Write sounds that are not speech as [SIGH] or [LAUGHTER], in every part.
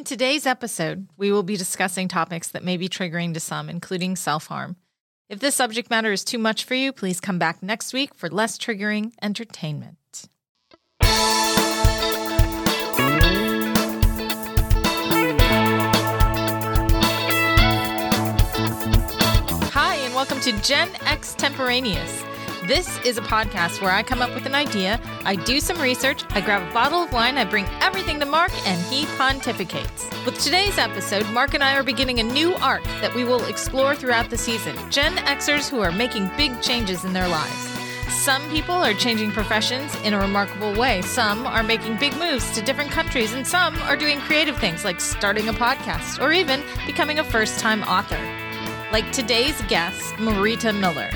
In today's episode, we will be discussing topics that may be triggering to some, including self harm. If this subject matter is too much for you, please come back next week for less triggering entertainment. Hi, and welcome to Gen Extemporaneous. This is a podcast where I come up with an idea, I do some research, I grab a bottle of wine, I bring everything to Mark, and he pontificates. With today's episode, Mark and I are beginning a new arc that we will explore throughout the season Gen Xers who are making big changes in their lives. Some people are changing professions in a remarkable way. Some are making big moves to different countries, and some are doing creative things like starting a podcast or even becoming a first time author. Like today's guest, Marita Miller.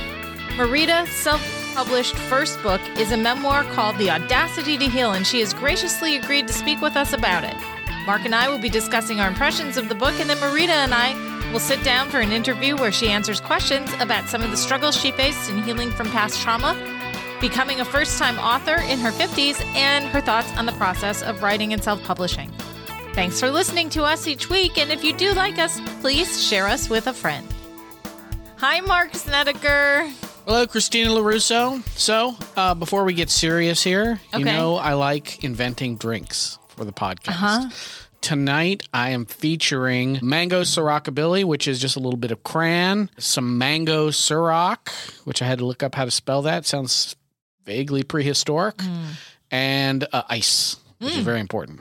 Marita's self published first book is a memoir called The Audacity to Heal, and she has graciously agreed to speak with us about it. Mark and I will be discussing our impressions of the book, and then Marita and I will sit down for an interview where she answers questions about some of the struggles she faced in healing from past trauma, becoming a first time author in her 50s, and her thoughts on the process of writing and self publishing. Thanks for listening to us each week, and if you do like us, please share us with a friend. Hi, Mark Snedeker. Hello, Christina LaRusso. So, uh, before we get serious here, you know I like inventing drinks for the podcast. Uh-huh. Tonight, I am featuring mango Syrackabilly, which is just a little bit of cran, some mango Ciroc, which I had to look up how to spell that. Sounds vaguely prehistoric, Mm. and uh, ice, which is very important.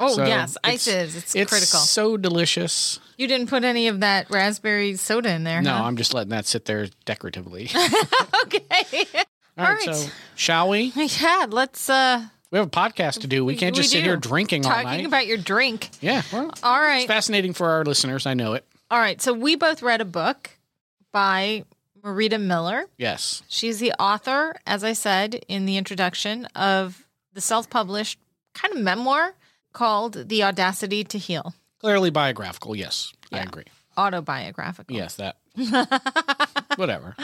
Oh, So yes, ice is. It's, It's critical. so delicious. You didn't put any of that raspberry soda in there, No, huh? I'm just letting that sit there decoratively. [LAUGHS] okay. All right, right. so shall we? yeah, let's uh We have a podcast to do. We can't We just sit here drinking all talking night. about your drink. yeah, well, All it's fascinating for our listeners. I know it. All right. So we both read a book by Marita Miller. Yes. She's the author, as I said in the introduction, of the self-published kind of memoir called The Audacity to Heal. Clearly biographical. Yes, I agree. Autobiographical. Yes, that. Whatever.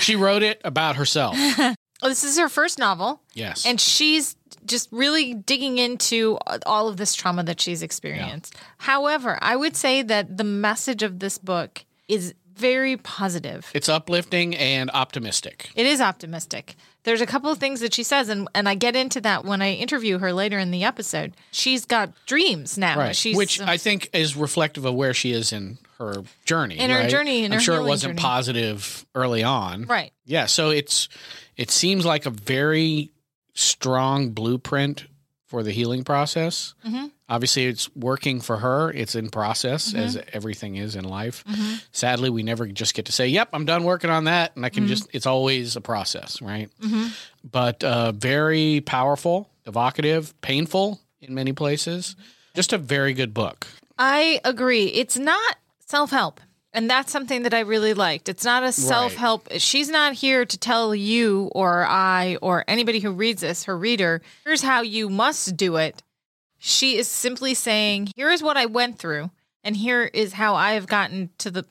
She wrote it about herself. Oh, [LAUGHS] this is her first novel. Yes. And she's just really digging into all of this trauma that she's experienced. However, I would say that the message of this book is very positive. it's uplifting and optimistic. It is optimistic. There's a couple of things that she says, and, and I get into that when I interview her later in the episode. She's got dreams now. Right. She's Which I think is reflective of where she is in her journey. In her journey, in I'm her sure it wasn't journey. positive early on. right. Yeah. So it's it seems like a very strong blueprint for the healing process. Mhm. Obviously, it's working for her. It's in process, Mm-hmm. as everything is in life. Sadly, we never just get to say, "Yep, I'm done working on that," and I Mm-hmm. can just. It's always a process, right? But uh, very powerful, evocative, painful in many places. Just a very good book. I agree. It's not self help. And that's something that I really liked. It's not a self help. She's not here to tell you or I or anybody who reads this, her reader, here's how you must do it. She is simply saying, here is what I went through, and here is how I have gotten to the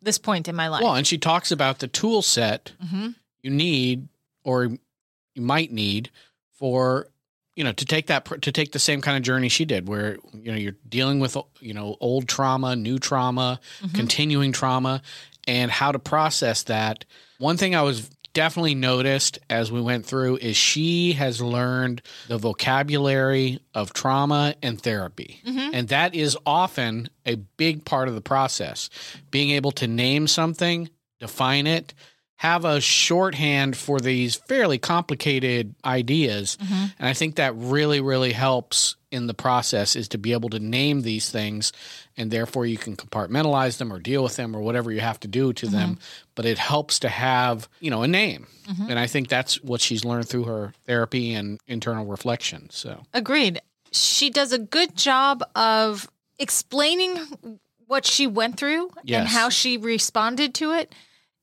this point in my life. Well, and she talks about the tool set Mhm. you need or you might need for you know to take that to take the same kind of journey she did where you know you're dealing with you know old trauma, new trauma, continuing trauma and how to process that. One thing I was definitely noticed as we went through is she has learned the vocabulary of trauma and therapy. Mm-hmm. And that is often a big part of the process. Being able to name something, define it, have a shorthand for these fairly complicated ideas. Mm-hmm. And I think that really, really helps in the process is to be able to name these things and therefore you can compartmentalize them or deal with them or whatever you have to do to them. Mm-hmm. But it helps to have, you know, a name. Mm-hmm. And I think that's what she's learned through her therapy and internal reflection. So Agreed. She does a good job of explaining what she went through and how she responded to it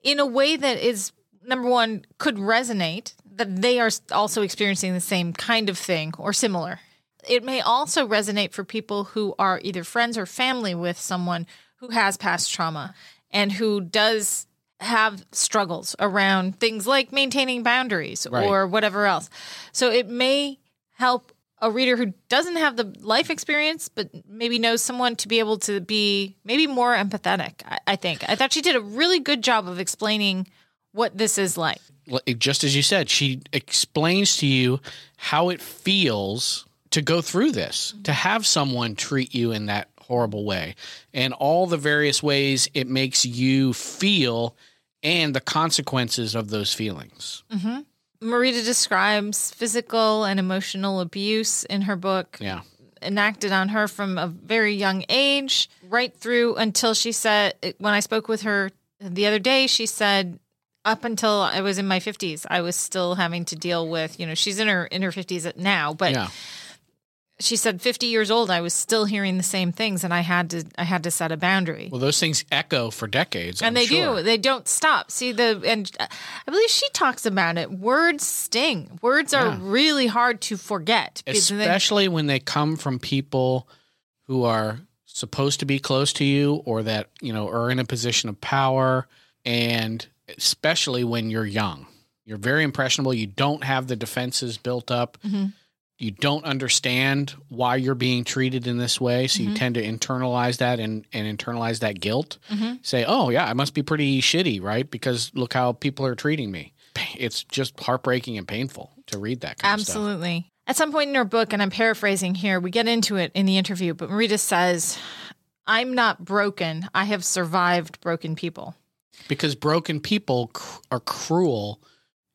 in a way that is number one could resonate that they are also experiencing the same kind of thing or similar. It may also resonate for people who are either friends or family with someone who has past trauma and who does have struggles around things like maintaining boundaries Right. or whatever else. So it may help a reader who doesn't have the life experience, but maybe knows someone to be able to be maybe more empathetic. I, I think. I thought she did a really good job of explaining what this is like. Just as you said, she explains to you how it feels to go through this, to have someone treat you in that horrible way, and all the various ways it makes you feel and the consequences of those feelings. Mm-hmm. Marita describes physical and emotional abuse in her book. Yeah. Enacted on her from a very young age, right through until she said, when I spoke with her the other day, she said, up until I was in my 50s, I was still having to deal with, you know, she's in her in her 50s now, but Yeah. She said 50 years old I was still hearing the same things and I had to I had to set a boundary. Well, those things echo for decades. and I'm they sure. do. They don't stop. See the and I believe she talks about it. Words sting. Words are really hard to forget. because they- especially when they come from people who are supposed to be close to you or that you know are in a position of power and especially when you're young you're very impressionable you don't have the defenses built up Mhm. You don't understand why you're being treated in this way so you Mhm. tend to internalize that and, and internalize that guilt Mhm. say oh yeah i must be pretty shitty right because look how people are treating me it's just heartbreaking and painful to read that kind of stuff Absolutely. At some point in her book, and I'm paraphrasing here, we get into it in the interview, but Marita says, I'm not broken. I have survived broken people. because broken people cr- are cruel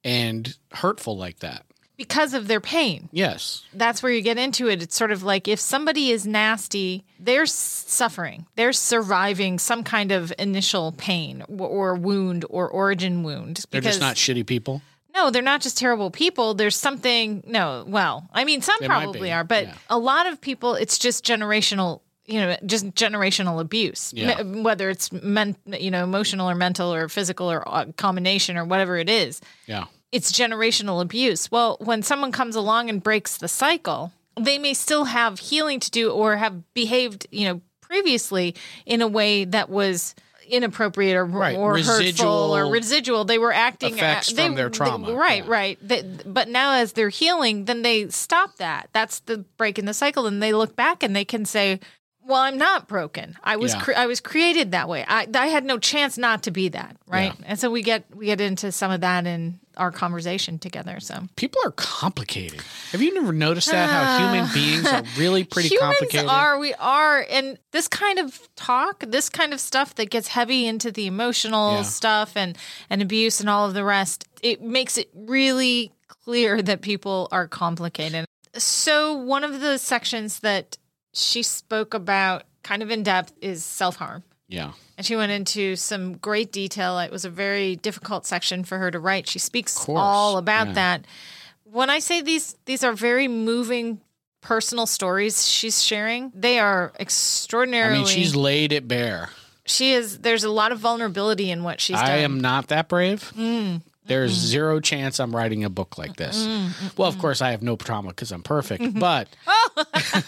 and hurtful like that. Because of their pain. Yes. That's where you get into it. It's sort of like if somebody is nasty, they're suffering. They're surviving some kind of initial pain or, wound or origin wound. They're just not shitty people. No, they're not just terrible people. There's something. No, well, I mean, some They probably are, but yeah. a lot of people, it's just generational. You know, just generational abuse. Yeah. Whether it's men, you know, emotional or mental or physical or a combination or whatever it is, Yeah. It's generational abuse. Well, when someone comes along and breaks the cycle, they may still have healing to do or have behaved, you know, previously in a way that was inappropriate or, Right. or hurtful Residual or residual. They were acting effects they- from their they- trauma. right, Yeah. right. They- but now as they're healing, then they stop that. That's the break in the cycle, and they look back and they can say. Well, I'm not broken. I was Yeah. cre- I was created that way. I I had no chance not to be that, right? And so we get we get into some of that in our conversation together. So People are complicated. Have you never noticed that? How [SIGHS] human beings are really pretty humans complicated? are we are, and this kind of talk, this kind of stuff that gets heavy into the emotional Yeah. stuff and and abuse and all of the rest, it makes it really clear that people are complicated. So one of the sections that she spoke about kind of in depth is self harm. yeah. And she went into some great detail. It was a very difficult section for her to write. She speaks all about yeah. that. When I say these these are very moving personal stories she's sharing, they are extraordinarily I mean, she's laid it bare. she is there's a lot of vulnerability in what she's I done. am not that brave. Mm, There's zero chance I'm writing a book like this. Well, of course, I have no trauma because I'm perfect. Mm-hmm. But [LAUGHS] Oh.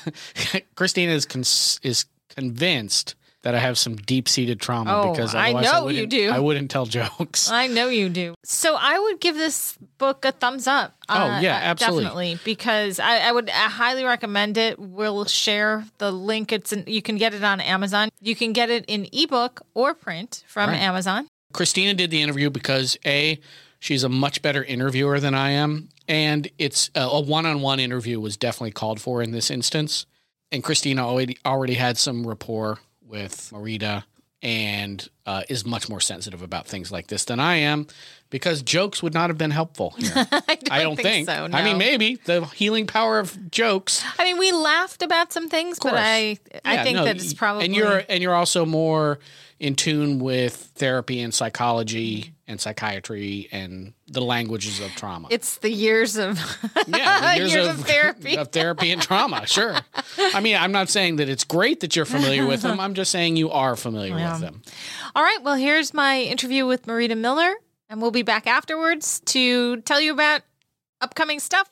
[LAUGHS] Christina is cons- is convinced that I have some deep seated trauma Oh, because I know you do. I wouldn't tell jokes. I know you do. So I would give this book a thumbs up. Oh, yeah, uh, absolutely. definitely because I, I would I highly recommend it. We'll share the link. It's in, you can get it on Amazon. You can get it in ebook or print from Right. Amazon. Christina did the interview because a she's a much better interviewer than I am, and it's a, a one-on-one interview was definitely called for in this instance. And Christina already already had some rapport with Marita and uh, is much more sensitive about things like this than I am because jokes would not have been helpful here. [LAUGHS] I don't, I don't think. so. I mean, maybe the healing power of jokes. I mean, we laughed about some things, but. I I Yeah, think no, that it's probably and you're and you're also more in tune with therapy and psychology and psychiatry and the languages of trauma. it's the years of yeah, the [LAUGHS] years, of, [LAUGHS] therapy. of therapy and trauma. Sure. I mean, I'm not saying that it's great that you're familiar with them. I'm just saying you are familiar Yeah. with them. All right, well, here's my interview with Marita Miller, and we'll be back afterwards to tell you about upcoming stuff.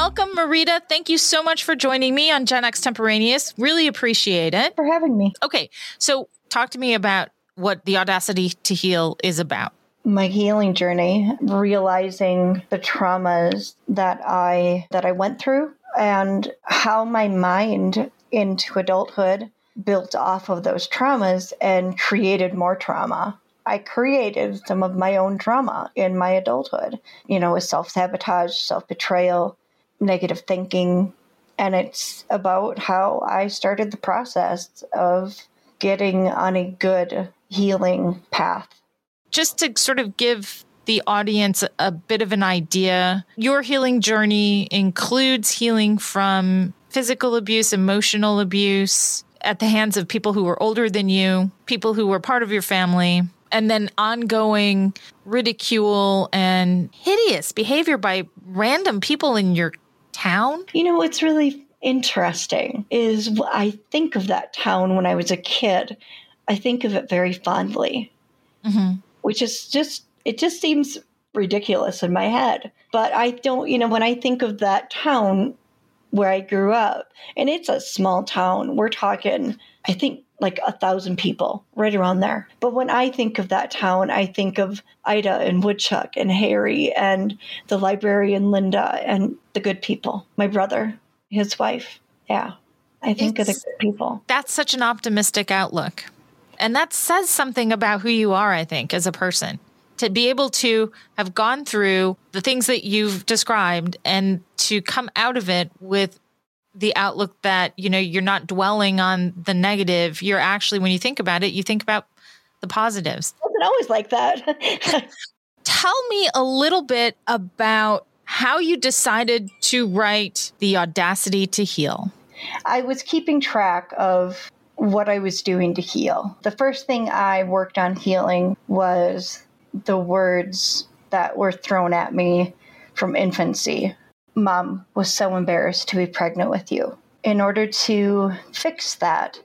Welcome, Marita. Thank you so much for joining me on Gen Extemporaneous. Really appreciate it. for having me. Okay, so talk to me about what the Audacity to Heal is about. my healing journey, realizing the traumas that I that I went through and how my mind into adulthood built off of those traumas and created more trauma. I created some of my own trauma in my adulthood, you know, with self sabotage, self betrayal, negative thinking. And it's about how I started the process of getting on a good healing path. Just to sort of give the audience a bit of an idea, your healing journey includes healing from physical abuse, emotional abuse at the hands of people who were older than you, people who were part of your family, and then ongoing ridicule and hideous behavior by random people in your town. You know, what's really interesting is I think of that town when I was a kid. I think of it very fondly, mm-hmm. which is just, it just seems ridiculous in my head. But I don't, you know, when I think of that town where I grew up, and it's a small town, we're talking, I think, like a thousand people right around there. But when I think of that town, I think of Ida and Woodchuck and Harry and the librarian Linda and the good people, my brother, his wife. Yeah. I think it's, of the good people. That's such an optimistic outlook. And that says something about who you are, I think, as a person. To be able to have gone through the things that you've described and to come out of it with the outlook that you know you're not dwelling on the negative. You're actually when you think about it you think about the positives. It wasn't always like that. [LAUGHS] Tell me a little bit about how you decided to write the audacity to heal. I was keeping track of what i was doing to heal. The first thing i worked on healing was the words that were thrown at me from infancy mom was so embarrassed to be pregnant with you. In order to fix that,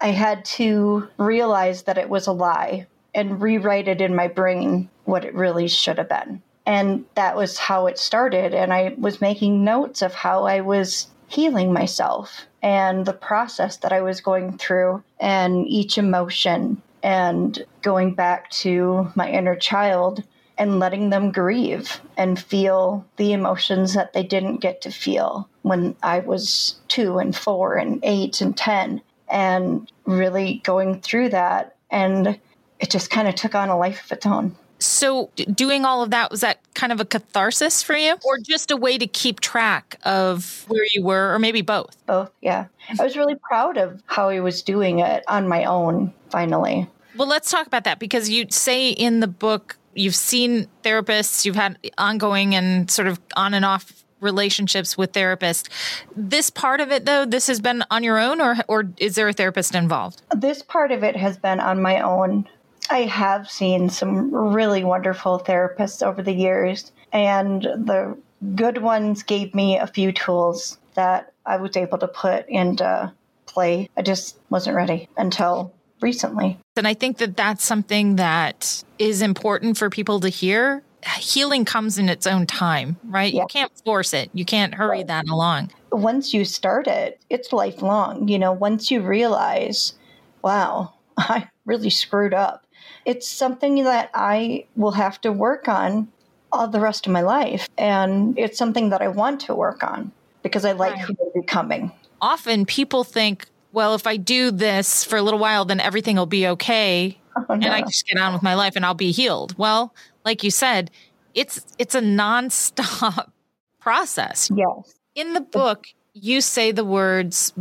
I had to realize that it was a lie and rewrite it in my brain what it really should have been. And that was how it started. And I was making notes of how I was healing myself and the process that I was going through and each emotion and going back to my inner child and letting them grieve and feel the emotions that they didn't get to feel when I was two and four and eight and 10, and really going through that. And it just kind of took on a life of its own. So, doing all of that, was that kind of a catharsis for you, or just a way to keep track of where you were, or maybe both? Both, yeah. I was really proud of how I was doing it on my own, finally. Well, let's talk about that because you say in the book you've seen therapists, you've had ongoing and sort of on and off relationships with therapists. This part of it though, this has been on your own or or is there a therapist involved? This part of it has been on my own. I have seen some really wonderful therapists over the years and the good ones gave me a few tools that I was able to put into play. I just wasn't ready until recently. And I think that that's something that is important for people to hear. Healing comes in its own time, right? Yeah. You can't force it. You can't hurry right. that along. Once you start it, it's lifelong. You know, once you realize, wow, [LAUGHS] I really screwed up. It's something that I will have to work on all the rest of my life. And it's something that I want to work on because I like right. who I'm becoming. Often people think, well, if I do this for a little while, then everything will be okay. Oh, no. And I just get on with my life and I'll be healed. Well, like you said, it's it's a nonstop [LAUGHS] process. Yes. In the book, you say the words,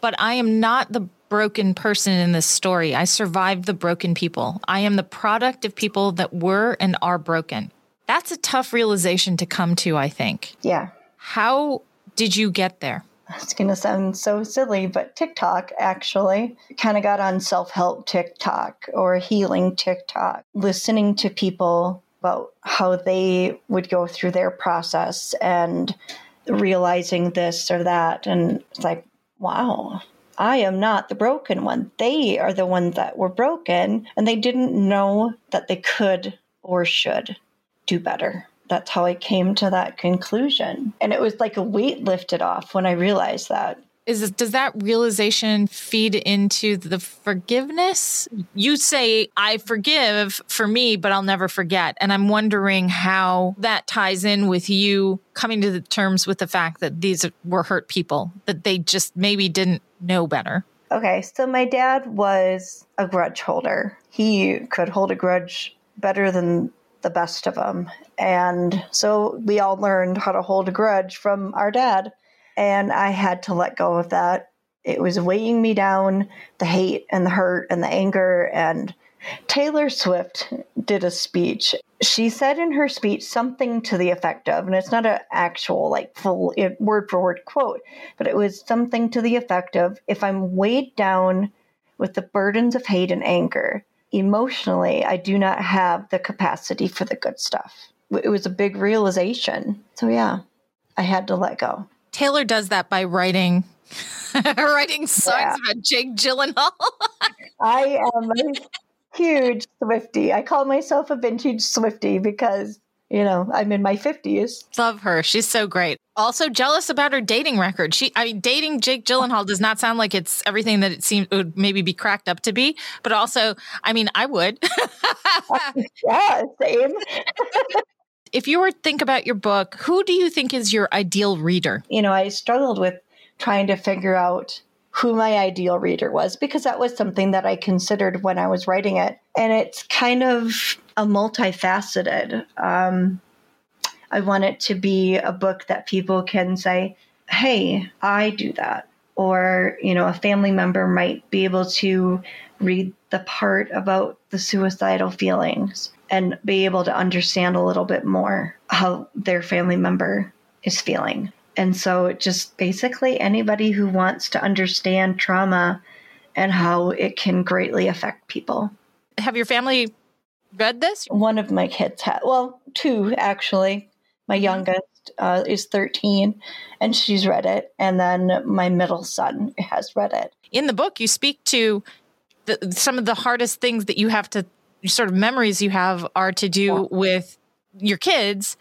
but I am not the broken person in this story. I survived the broken people. I am the product of people that were and are broken. That's a tough realization to come to, I think. Yeah. How did you get there? It's going to sound so silly, but TikTok actually kind of got on self help TikTok or healing TikTok, listening to people about how they would go through their process and realizing this or that. And it's like, wow, I am not the broken one. They are the ones that were broken and they didn't know that they could or should do better that's how I came to that conclusion. And it was like a weight lifted off when I realized that. is does that realization feed into the forgiveness you say i forgive for me but i'll never forget and i'm wondering how that ties in with you coming to the terms with the fact that these were hurt people that they just maybe didn't know better okay so my dad was a grudge holder he could hold a grudge better than the best of them and so we all learned how to hold a grudge from our dad and I had to let go of that. It was weighing me down the hate and the hurt and the anger. And Taylor Swift did a speech. She said in her speech something to the effect of, and it's not an actual, like, full eh, word for word quote, but it was something to the effect of if I'm weighed down with the burdens of hate and anger, emotionally, I do not have the capacity for the good stuff. It was a big realization. So, yeah, I had to let go. Taylor does that by writing [LAUGHS] writing songs yeah. about Jake Gyllenhaal. [LAUGHS] I am a huge Swifty. I call myself a vintage Swifty because you know I'm in my fifties. Love her. She's so great. Also jealous about her dating record. She, I mean, dating Jake Gyllenhaal does not sound like it's everything that it seems it would maybe be cracked up to be. But also, I mean, I would. [LAUGHS] yeah, same if you were to think about your book, who do you think is your ideal reader? You know, I struggled with trying to figure out who my ideal reader was because that was something that I considered when I was writing it. And it's kind of a multifaceted. Um, I want it to be a book that people can say, hey, I do that. Or, you know, a family member might be able to read the part about the suicidal feelings and be able to understand a little bit more how their family member is feeling. And so, just basically, anybody who wants to understand trauma and how it can greatly affect people. Have your family read this? One of my kids had, well, two actually. My youngest uh, is 13 and she's read it. And then my middle son has read it. In the book, you speak to the, some of the hardest things that you have to sort of memories you have are to do yeah. with your kids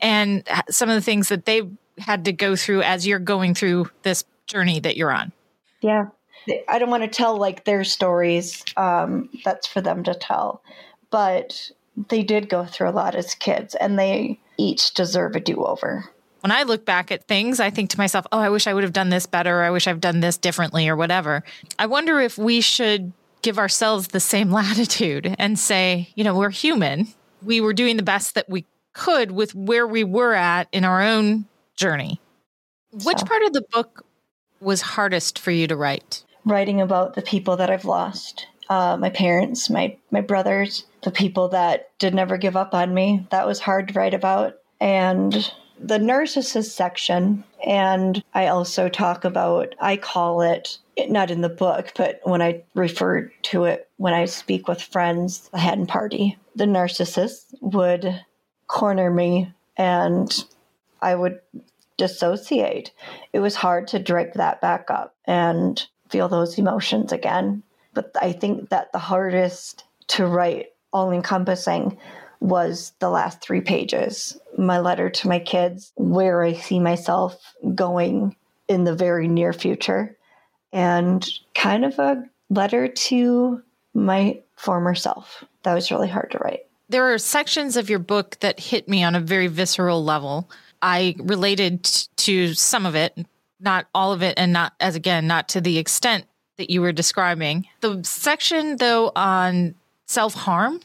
and some of the things that they had to go through as you're going through this journey that you're on. Yeah. I don't want to tell like their stories. Um, that's for them to tell. But they did go through a lot as kids and they each deserve a do over. When I look back at things, I think to myself, oh, I wish I would have done this better. Or I wish I've done this differently or whatever. I wonder if we should give ourselves the same [LAUGHS] latitude and say, you know, we're human. We were doing the best that we could with where we were at in our own journey. Which part of the book was hardest for you to write? Writing about the people that I've lost. Uh, my parents, my my brothers, the people that did never give up on me. That was hard to write about. And the narcissist section, and I also talk about, I call it not in the book, but when I refer to it when I speak with friends, the hen party, the narcissist would corner me and I would dissociate. It was hard to drag that back up and feel those emotions again. But I think that the hardest to write, all encompassing, was the last three pages my letter to my kids, where I see myself going in the very near future and kind of a letter to my former self. That was really hard to write. There are sections of your book that hit me on a very visceral level. I related to some of it, not all of it, and not, as again, not to the extent that you were describing. The section, though, on self harm.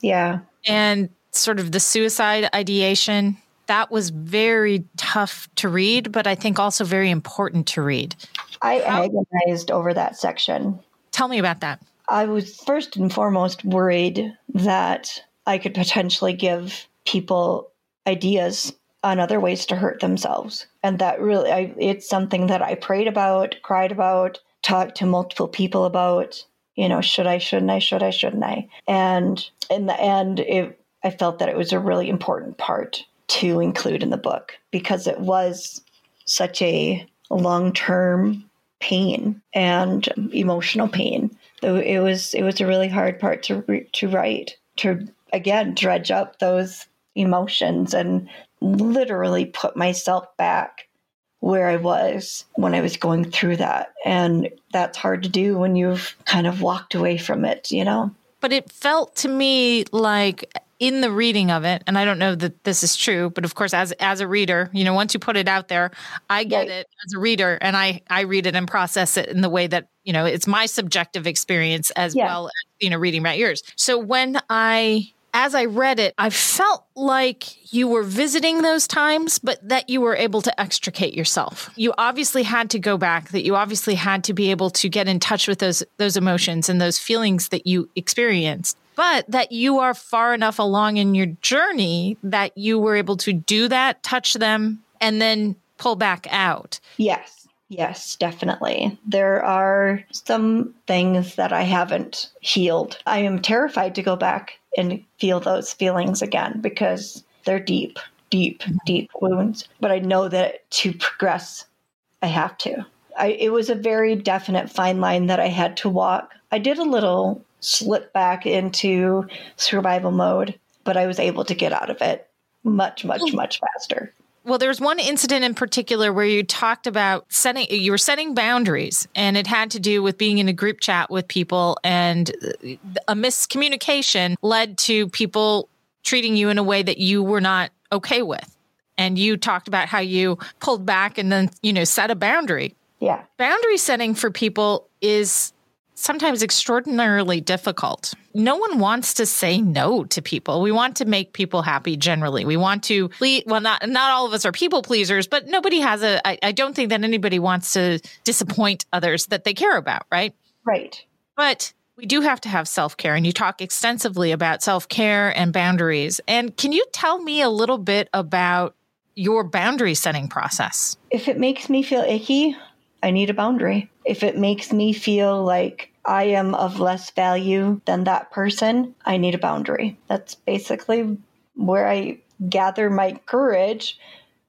Yeah. And sort of the suicide ideation, that was very tough to read, but I think also very important to read. I agonized over that section. Tell me about that. I was first and foremost worried that I could potentially give people ideas on other ways to hurt themselves. And that really, I, it's something that I prayed about, cried about, talked to multiple people about. You know, should I, shouldn't I, should I, shouldn't I? And in the end, it, I felt that it was a really important part to include in the book because it was such a long term pain and emotional pain. It was it was a really hard part to to write to again dredge up those emotions and literally put myself back where I was when I was going through that. And that's hard to do when you've kind of walked away from it, you know? But it felt to me like in the reading of it, and I don't know that this is true, but of course, as as a reader, you know, once you put it out there, I get right. it as a reader, and I I read it and process it in the way that you know it's my subjective experience as yeah. well as you know reading about yours. So when I as I read it, I felt like you were visiting those times, but that you were able to extricate yourself. You obviously had to go back, that you obviously had to be able to get in touch with those those emotions and those feelings that you experienced. But that you are far enough along in your journey that you were able to do that, touch them, and then pull back out. Yes. Yes, definitely. There are some things that I haven't healed. I am terrified to go back and feel those feelings again because they're deep, deep, deep wounds. But I know that to progress, I have to. I, it was a very definite fine line that I had to walk. I did a little slip back into survival mode, but I was able to get out of it much, much, hmm. much faster. Well, there was one incident in particular where you talked about setting, you were setting boundaries, and it had to do with being in a group chat with people, and uh, a miscommunication led to people treating you in a way that you were not okay with. And you talked about how you pulled back and then, you know, set a boundary. Yeah. Boundary setting for people is sometimes extraordinarily difficult. No one wants to say no to people. We want to make people happy generally. We want to please, well, not, not all of us are people pleasers, but nobody has a. I, I don't think that anybody wants to disappoint others that they care about, right? Right. But we do have to have self care, and you talk extensively about self care and boundaries. And can you tell me a little bit about your boundary setting process? If it makes me feel icky, I need a boundary. If it makes me feel like I am of less value than that person, I need a boundary. That's basically where I gather my courage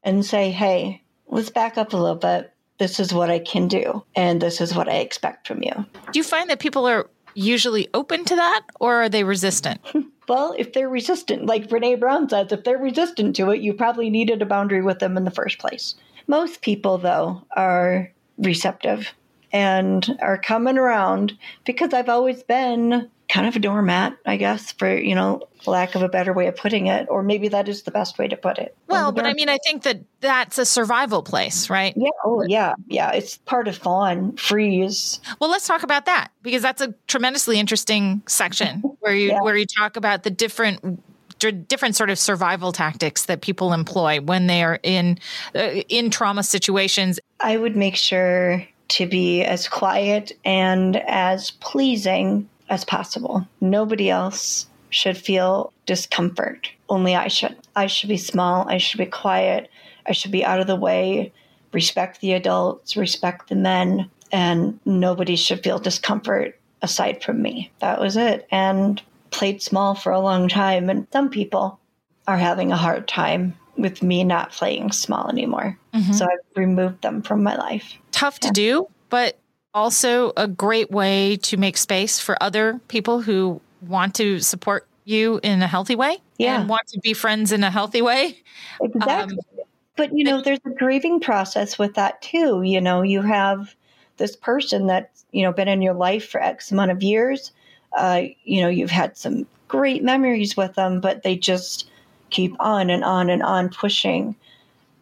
and say, hey, let's back up a little bit. This is what I can do, and this is what I expect from you. Do you find that people are usually open to that, or are they resistant? [LAUGHS] well, if they're resistant, like Brene Brown says, if they're resistant to it, you probably needed a boundary with them in the first place. Most people, though, are receptive and are coming around because I've always been kind of a doormat, I guess, for, you know, lack of a better way of putting it. Or maybe that is the best way to put it. Well, um, but I mean, I think that that's a survival place, right? Yeah. Oh, yeah. Yeah. It's part of fawn, freeze. Well, let's talk about that because that's a tremendously interesting section where you, [LAUGHS] yeah. where you talk about the different different sort of survival tactics that people employ when they are in uh, in trauma situations. I would make sure to be as quiet and as pleasing as possible. Nobody else should feel discomfort. Only I should. I should be small. I should be quiet. I should be out of the way. Respect the adults, respect the men, and nobody should feel discomfort aside from me. That was it. And played small for a long time, and some people are having a hard time with me not playing small anymore. Mm-hmm. So I've removed them from my life. Tough to do, but also a great way to make space for other people who want to support you in a healthy way yeah. and want to be friends in a healthy way. [LAUGHS] Exactly. Um, but you know, there's a grieving process with that too. You know, you have this person that's, you know, been in your life for X amount of years uh, you know, you've had some great memories with them, but they just keep on and on and on pushing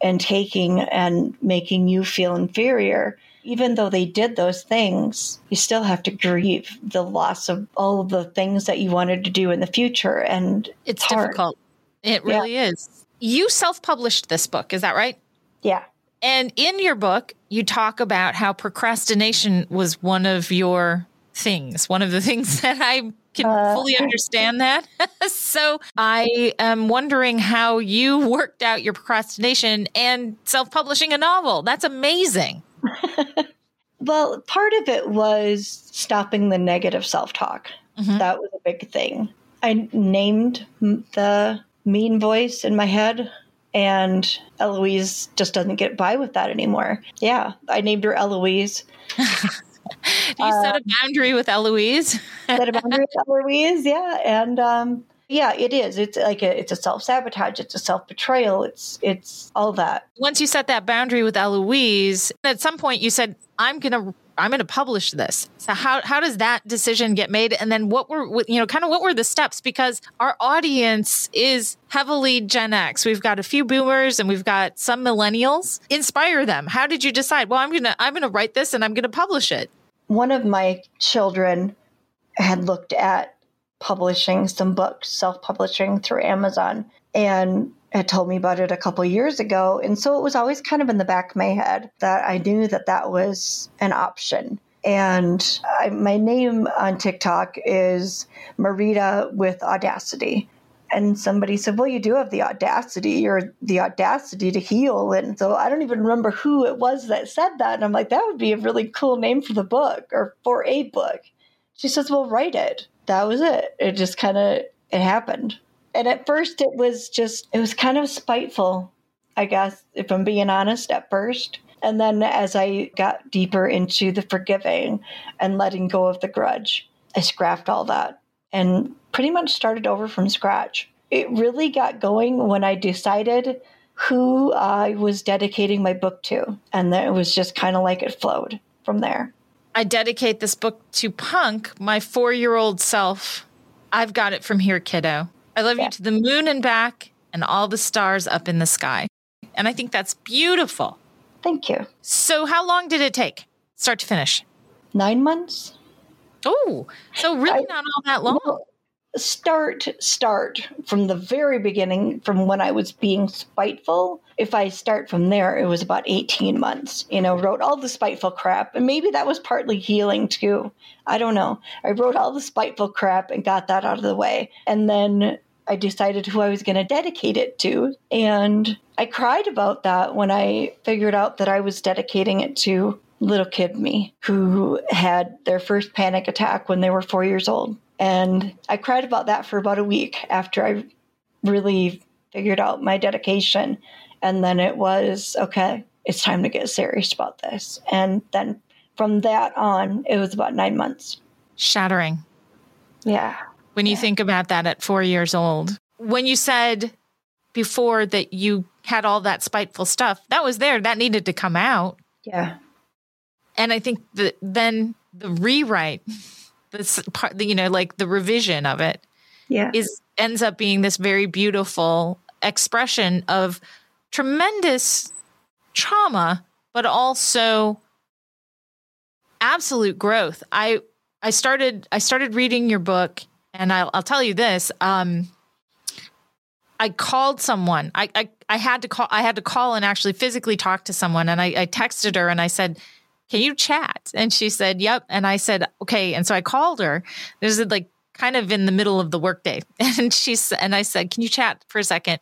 and taking and making you feel inferior. Even though they did those things, you still have to grieve the loss of all of the things that you wanted to do in the future. And it's, it's difficult. It really yeah. is. You self published this book, is that right? Yeah. And in your book, you talk about how procrastination was one of your things. One of the [LAUGHS] things that I can uh, fully understand that. [LAUGHS] so I am wondering how you worked out your procrastination and self publishing a novel. That's amazing. [LAUGHS] well, part of it was stopping the negative self talk. Mm-hmm. That was a big thing. I named the mean voice in my head and Eloise just doesn't get by with that anymore. Yeah, I named her Eloise. [LAUGHS] you uh, set a boundary with Eloise? set a boundary with [LAUGHS] Eloise, yeah. And um, Yeah, it is. It's like a it's a self sabotage. It's a self betrayal. It's it's all that. Once you set that boundary with Eloise, at some point you said, "I'm gonna." I'm going to publish this. So how how does that decision get made? And then what were you know kind of what were the steps? Because our audience is heavily Gen X. We've got a few Boomers and we've got some Millennials. Inspire them. How did you decide? Well, I'm gonna I'm gonna write this and I'm gonna publish it. One of my children had looked at publishing some books, self publishing through Amazon, and had told me about it a couple years ago. And so it was always kind of in the back of my head that I knew that that was an option. And I, my name on TikTok is Marita with Audacity. And somebody said, Well, you do have the audacity or the audacity to heal. And so I don't even remember who it was that said that. And I'm like, That would be a really cool name for the book or for a book. She says, Well, write it. That was it. It just kind of it happened. And at first, it was just, it was kind of spiteful, I guess, if I'm being honest, at first. And then as I got deeper into the forgiving and letting go of the grudge, I scrapped all that and pretty much started over from scratch. It really got going when I decided who I was dedicating my book to. And then it was just kind of like it flowed from there. I dedicate this book to Punk, my four year old self. I've got it from here, kiddo. I love yeah. you to the moon and back and all the stars up in the sky. And I think that's beautiful. Thank you. So, how long did it take, start to finish? Nine months. Oh, so really I, not all that long. Well, start, start from the very beginning, from when I was being spiteful. If I start from there, it was about 18 months. You know, wrote all the spiteful crap. And maybe that was partly healing too. I don't know. I wrote all the spiteful crap and got that out of the way. And then I decided who I was going to dedicate it to. And I cried about that when I figured out that I was dedicating it to little kid me who had their first panic attack when they were four years old. And I cried about that for about a week after I really figured out my dedication. And then it was okay, it's time to get serious about this. And then from that on, it was about nine months. Shattering. Yeah. When you yeah. think about that at four years old, when you said before that you had all that spiteful stuff, that was there, that needed to come out. Yeah. And I think that then the rewrite, this part, you know, like the revision of it, yeah, is ends up being this very beautiful expression of tremendous trauma, but also absolute growth. I I started I started reading your book, and I'll, I'll tell you this. Um, I called someone. I, I I had to call. I had to call and actually physically talk to someone. And I, I texted her and I said, "Can you chat?" And she said, "Yep." And I said, "Okay." And so I called her. This is like kind of in the middle of the workday, [LAUGHS] and she and I said, "Can you chat for a second?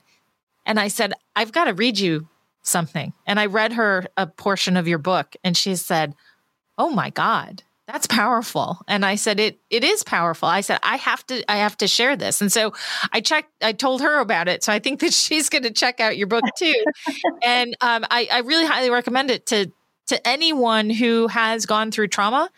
And I said, "I've got to read you something." And I read her a portion of your book, and she said, "Oh my god." that's powerful and i said it it is powerful i said i have to i have to share this and so i checked i told her about it so i think that [LAUGHS] she's going to check out your book too and um, I, I really highly recommend it to to anyone who has gone through trauma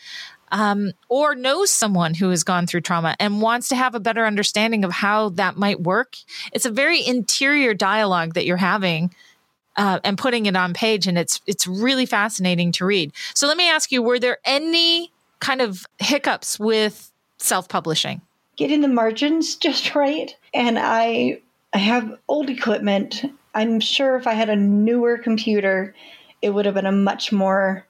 um, or knows someone who has gone through trauma and wants to have a better understanding of how that might work it's a very interior dialogue that you're having uh, and putting it on page and it's it's really fascinating to read. So let me ask you were there any kind of hiccups with self-publishing? Getting the margins [LAUGHS] just right. And i i have old equipment. I'm sure if i had a newer computer it would have been a much more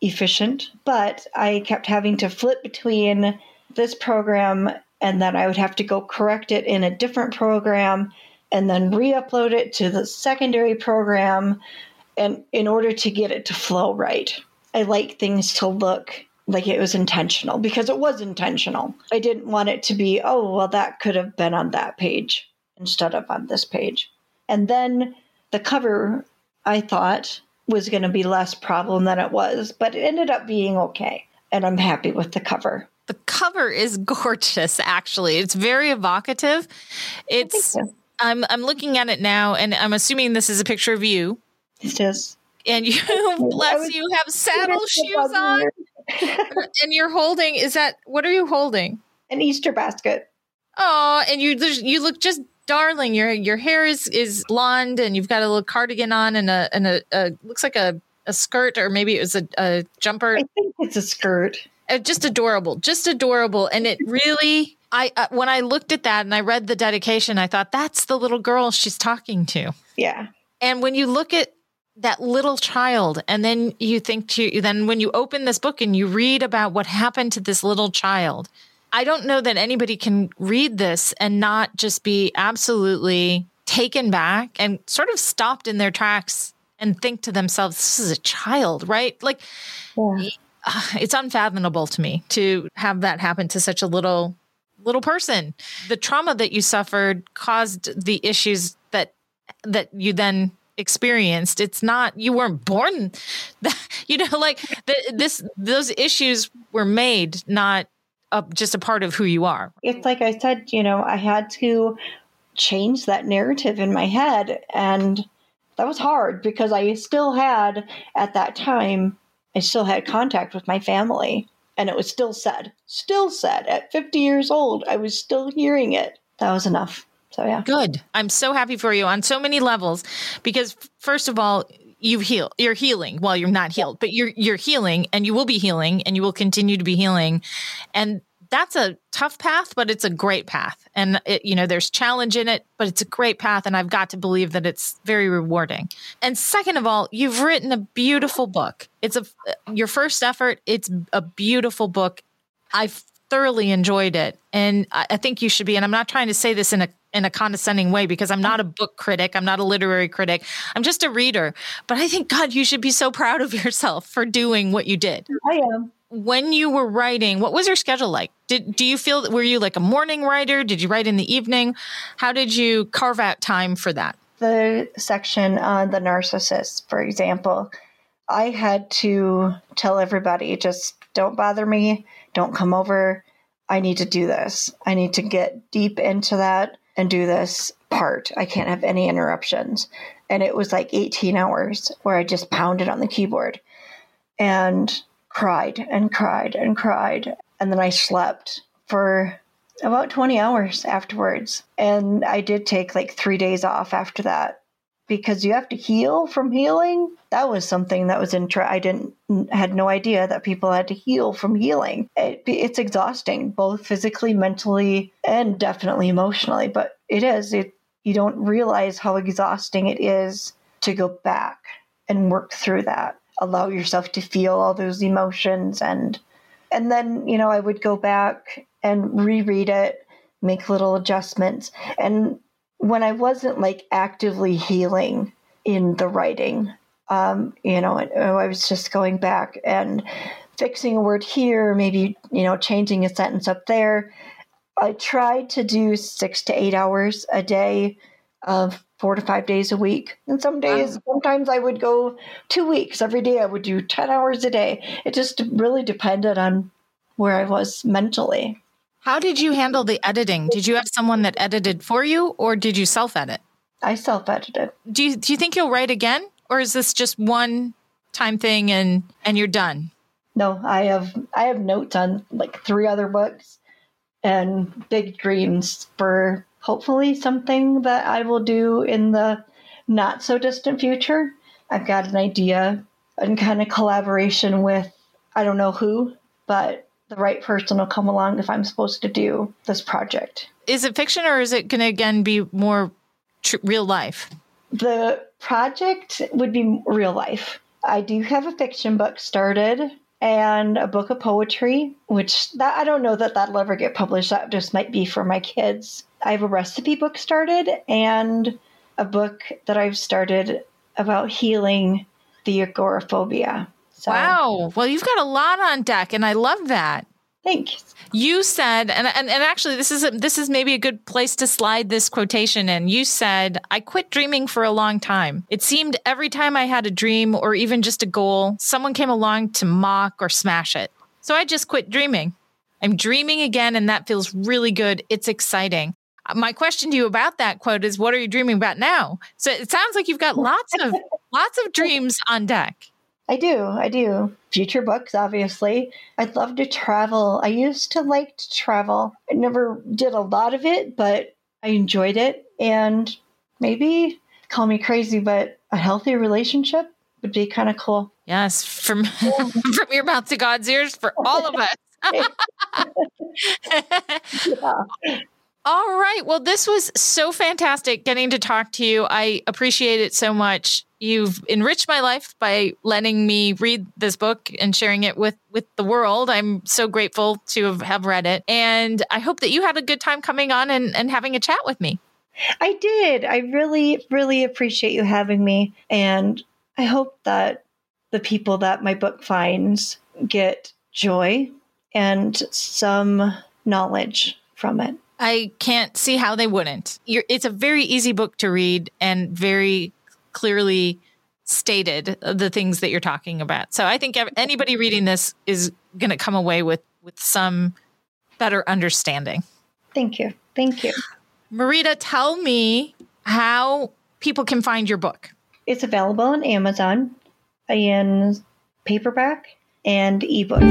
efficient but i kept having to flip between this program and then i would have to go correct it in a different program and then re-upload it to the secondary program and in order to get it to flow right. I like things to look like it was intentional because it was intentional. I didn't want it to be oh well that could have been on that page instead of on this page. And then the cover i thought was going to be less problem than it was but it ended up being okay and i'm happy with the cover the cover is [LAUGHS] gorgeous actually it's very evocative it's I'm I'm looking at it now, and I'm assuming this is a picture of you. It is. And you, [LAUGHS] bless you, have saddle shoes on, [LAUGHS] and you're holding. Is that what are you holding? An Easter basket. Oh, and you you look just darling. Your your hair is is blonde, and you've got a little cardigan on, and a and a, a looks like a a skirt, or maybe it was a, a jumper. I think it's a skirt. Uh, just adorable, just adorable, and it really. I uh, when I looked at that and I read the dedication, I thought that's the little girl she's talking to. Yeah. And when you look at that little child and then you think to then when you open this book and you read about what happened to this little child i don't know that anybody can read this and not just be absolutely taken back and sort of stopped in their tracks and think to themselves this is a child right? Like yeah. [SIGHS] it's unfathomable to me to have that happen to such a little little person. The trauma that you suffered caused the issues that that you then experienced. It's not you weren't born [LAUGHS] you know like the, this those issues were made not a, just a part of who you are it's like i said you know i had to change that narrative in my head and that was hard because i still had at that time i still had contact with my family and it was still said still said at 50 years old i was still hearing it that was enough so yeah. Good. I'm so happy for you on so many levels because first of all, you heal. You're healing. Well, you're not healed, but you're you're healing and you will be healing and you will continue to be healing. And that's a tough path, but it's a great path. And it, you know, there's challenge in it, but it's a great path and I've got to believe that it's very rewarding. And second of all, you've written a beautiful book. It's a your first effort, it's a beautiful book. I've thoroughly enjoyed it. And I, I think you should be and I'm not trying to say this in a in a condescending way because I'm not a book critic. I'm not a literary critic. I'm just a reader. But I think, God, you should be so proud of [LAUGHS] yourself for doing what you did. I am. When you were writing, what was your schedule like? Did do you feel were you like a morning writer? Did you write in the evening? How did you carve out time for that? The section on the narcissist, for example, I had to tell everybody just don't bother me, don't come over. I need to do this. I need to get deep into that and do this part. I can't have any interruptions. And it was like 18 hours where I just pounded on the keyboard and cried and cried and cried. And then I slept for about 20 hours afterwards. And I did take like three days off after that because you have to heal from healing. That was something that was in. I didn't had no idea that people had to heal from healing. It, it's exhausting, both physically, mentally, and definitely emotionally. But it is. It you don't realize how exhausting it is to go back and work through that. Allow yourself to feel all those emotions and and then you know I would go back and reread it, make little adjustments, and when I wasn't like actively healing in the writing, um, you know, oh, I was just going back and fixing a word here, maybe, you know, changing a sentence up there. I tried to do six to eight hours a day of four to five days a week. And some days, wow. sometimes I would go two weeks. Every day I would do 10 hours a day. It just really depended on where I was mentally. How did you handle the editing? Did you have someone that edited for you or did you self edit? I self edited. Do you, do you think you'll write again or is this just one time thing and and you're done? No, I have I have notes on like three other books and big dreams for hopefully something that I will do in the not so distant future. I've got an idea and kind of collaboration with I don't know who, but the right person will come along if I'm supposed to do this project. Is it fiction or is it going to again be more tr- real life? The project would be real life. I do have a fiction book started and a book of poetry, which that I don't know that that'll ever get published. That just might be for my kids. I have a recipe book started and a book that I've started about healing the agoraphobia. So, wow. Well, you've got a lot on deck, and I love that. Thanks. You said, and, and, and actually, this is a, this is maybe a good place to slide this quotation in. You said, "I quit dreaming for a long time. It seemed every time I had a dream or even just a goal, someone came along to mock or smash it. So I just quit dreaming. I'm dreaming again, and that feels really good. It's exciting." Uh, my question to you about that quote is, "What are you dreaming about now?" So it sounds like you've got lots of [LAUGHS] lots of dreams on deck. I do. I do. Future books, obviously. I'd love to travel. I used to like to travel. I never did a lot of it, but I enjoyed it. And maybe call me crazy, but a healthy relationship would be kind of cool. Yes, from [LAUGHS] from your mouth to God's ears for all of us. [LAUGHS] Yeah. [LAUGHS] All right. Well, this was so fantastic getting to talk to you. I appreciate it so much. You've enriched my life by letting me read this book and sharing it with with the world. I'm so grateful to have, read it. And I hope that you had a good time coming on and, and having a chat with me. I did. I really, really appreciate you having me. And I hope that the people that my book finds get joy and some knowledge from it. I can't see how they wouldn't. You're, it's a very easy book to read and very clearly stated the things that you're talking about. So I think anybody reading this is going to come away with with some better understanding. Thank you. Thank you. Marita, tell me how people can find your book. It's available on Amazon in paperback and ebook.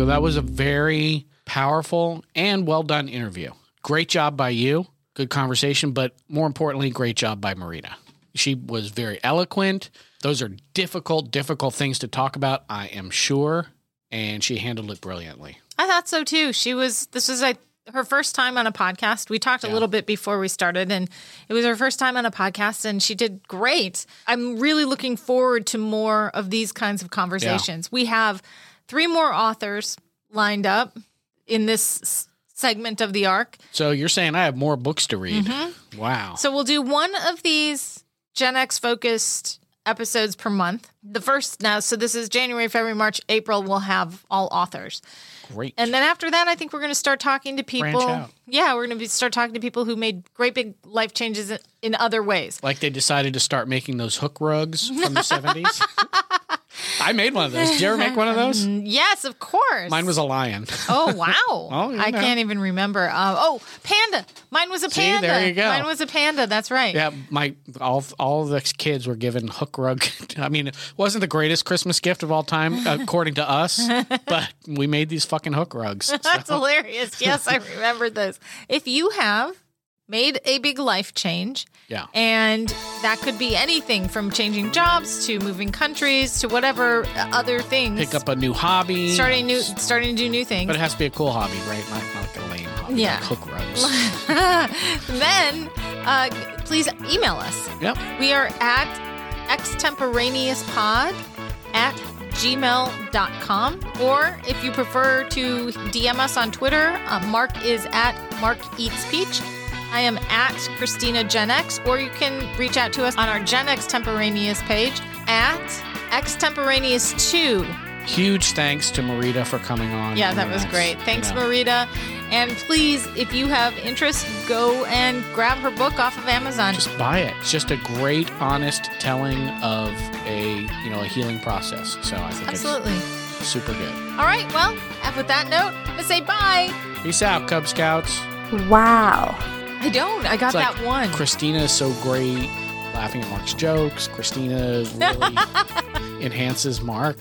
So that was a very powerful and well done interview. Great job by you. Good conversation, but more importantly, great job by Marina. She was very eloquent. Those are difficult, difficult things to talk about, I am sure, and she handled it brilliantly. I thought so too. She was this was like her first time on a podcast. We talked a little bit before we started and it was her first time on a podcast and she did great. I'm really looking forward to more of these kinds of conversations. We have three more authors lined up in this segment of the arc. So you're saying I have more books to read? Mm-hmm. Wow. So we'll do one of these Gen X focused episodes per month. The first now, so this is January, February, March, April, we'll have all authors. Great. And then after that, I think we're going to start talking to people. out. Yeah, we're going to be start talking to people who made great big life changes in, in other ways. like they decided to start making those hook rugs from the 70s. [LAUGHS] [LAUGHS] I made one of those. Did you ever make one of those? [LAUGHS] Yes, of course. Mine was a lion. [LAUGHS] Oh wow! Oh, you I can't even remember. Um, oh, panda. Mine was a See, panda. there you go. Mine was a panda. That's right. Yeah, my all all the kids were given hook rug. I mean, it wasn't the greatest Christmas gift of all time, according to us, but we made these fucking hook rugs. That's hilarious. Yes, I remember this. If you have made a big life change, Yeah. and that could be anything from changing jobs to moving countries to whatever other things. Pick up a new hobby. starting new, starting to do new things. But it has to be a cool hobby, right? Not, not like a lame hobby. Yeah. Like hook rugs. [LAUGHS] then uh, please email us. yep. We are at extemporaneouspod at gmail.com. Or if you prefer to DM us on Twitter, uh, Mark is at Mark Eats Peach. I am at Christina Gen X, or you can reach out to us on our Gen X Temporaneous page at Extemporaneous2. Huge thanks to Marita for coming on. Yeah, that was great. Thanks, you know. Marita. And please, if you have interest, go and grab her book off of Amazon. Just buy it. It's just a great, honest telling of a you know a healing process. So I think Absolutely. it's super good. All right. Well, and with that note, I'm gonna say bye. Peace out, Cub Scouts. Wow. I don't. I got like that one. Christina is so great laughing at Mark's jokes. Christina really [LAUGHS] enhances Mark.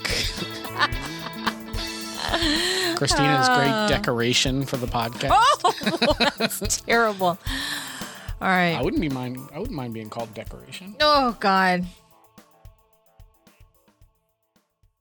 Christina is great uh. decoration for the podcast. Oh, [LAUGHS] that's terrible. All right. I wouldn't be mind. I wouldn't mind being called decoration. Oh God.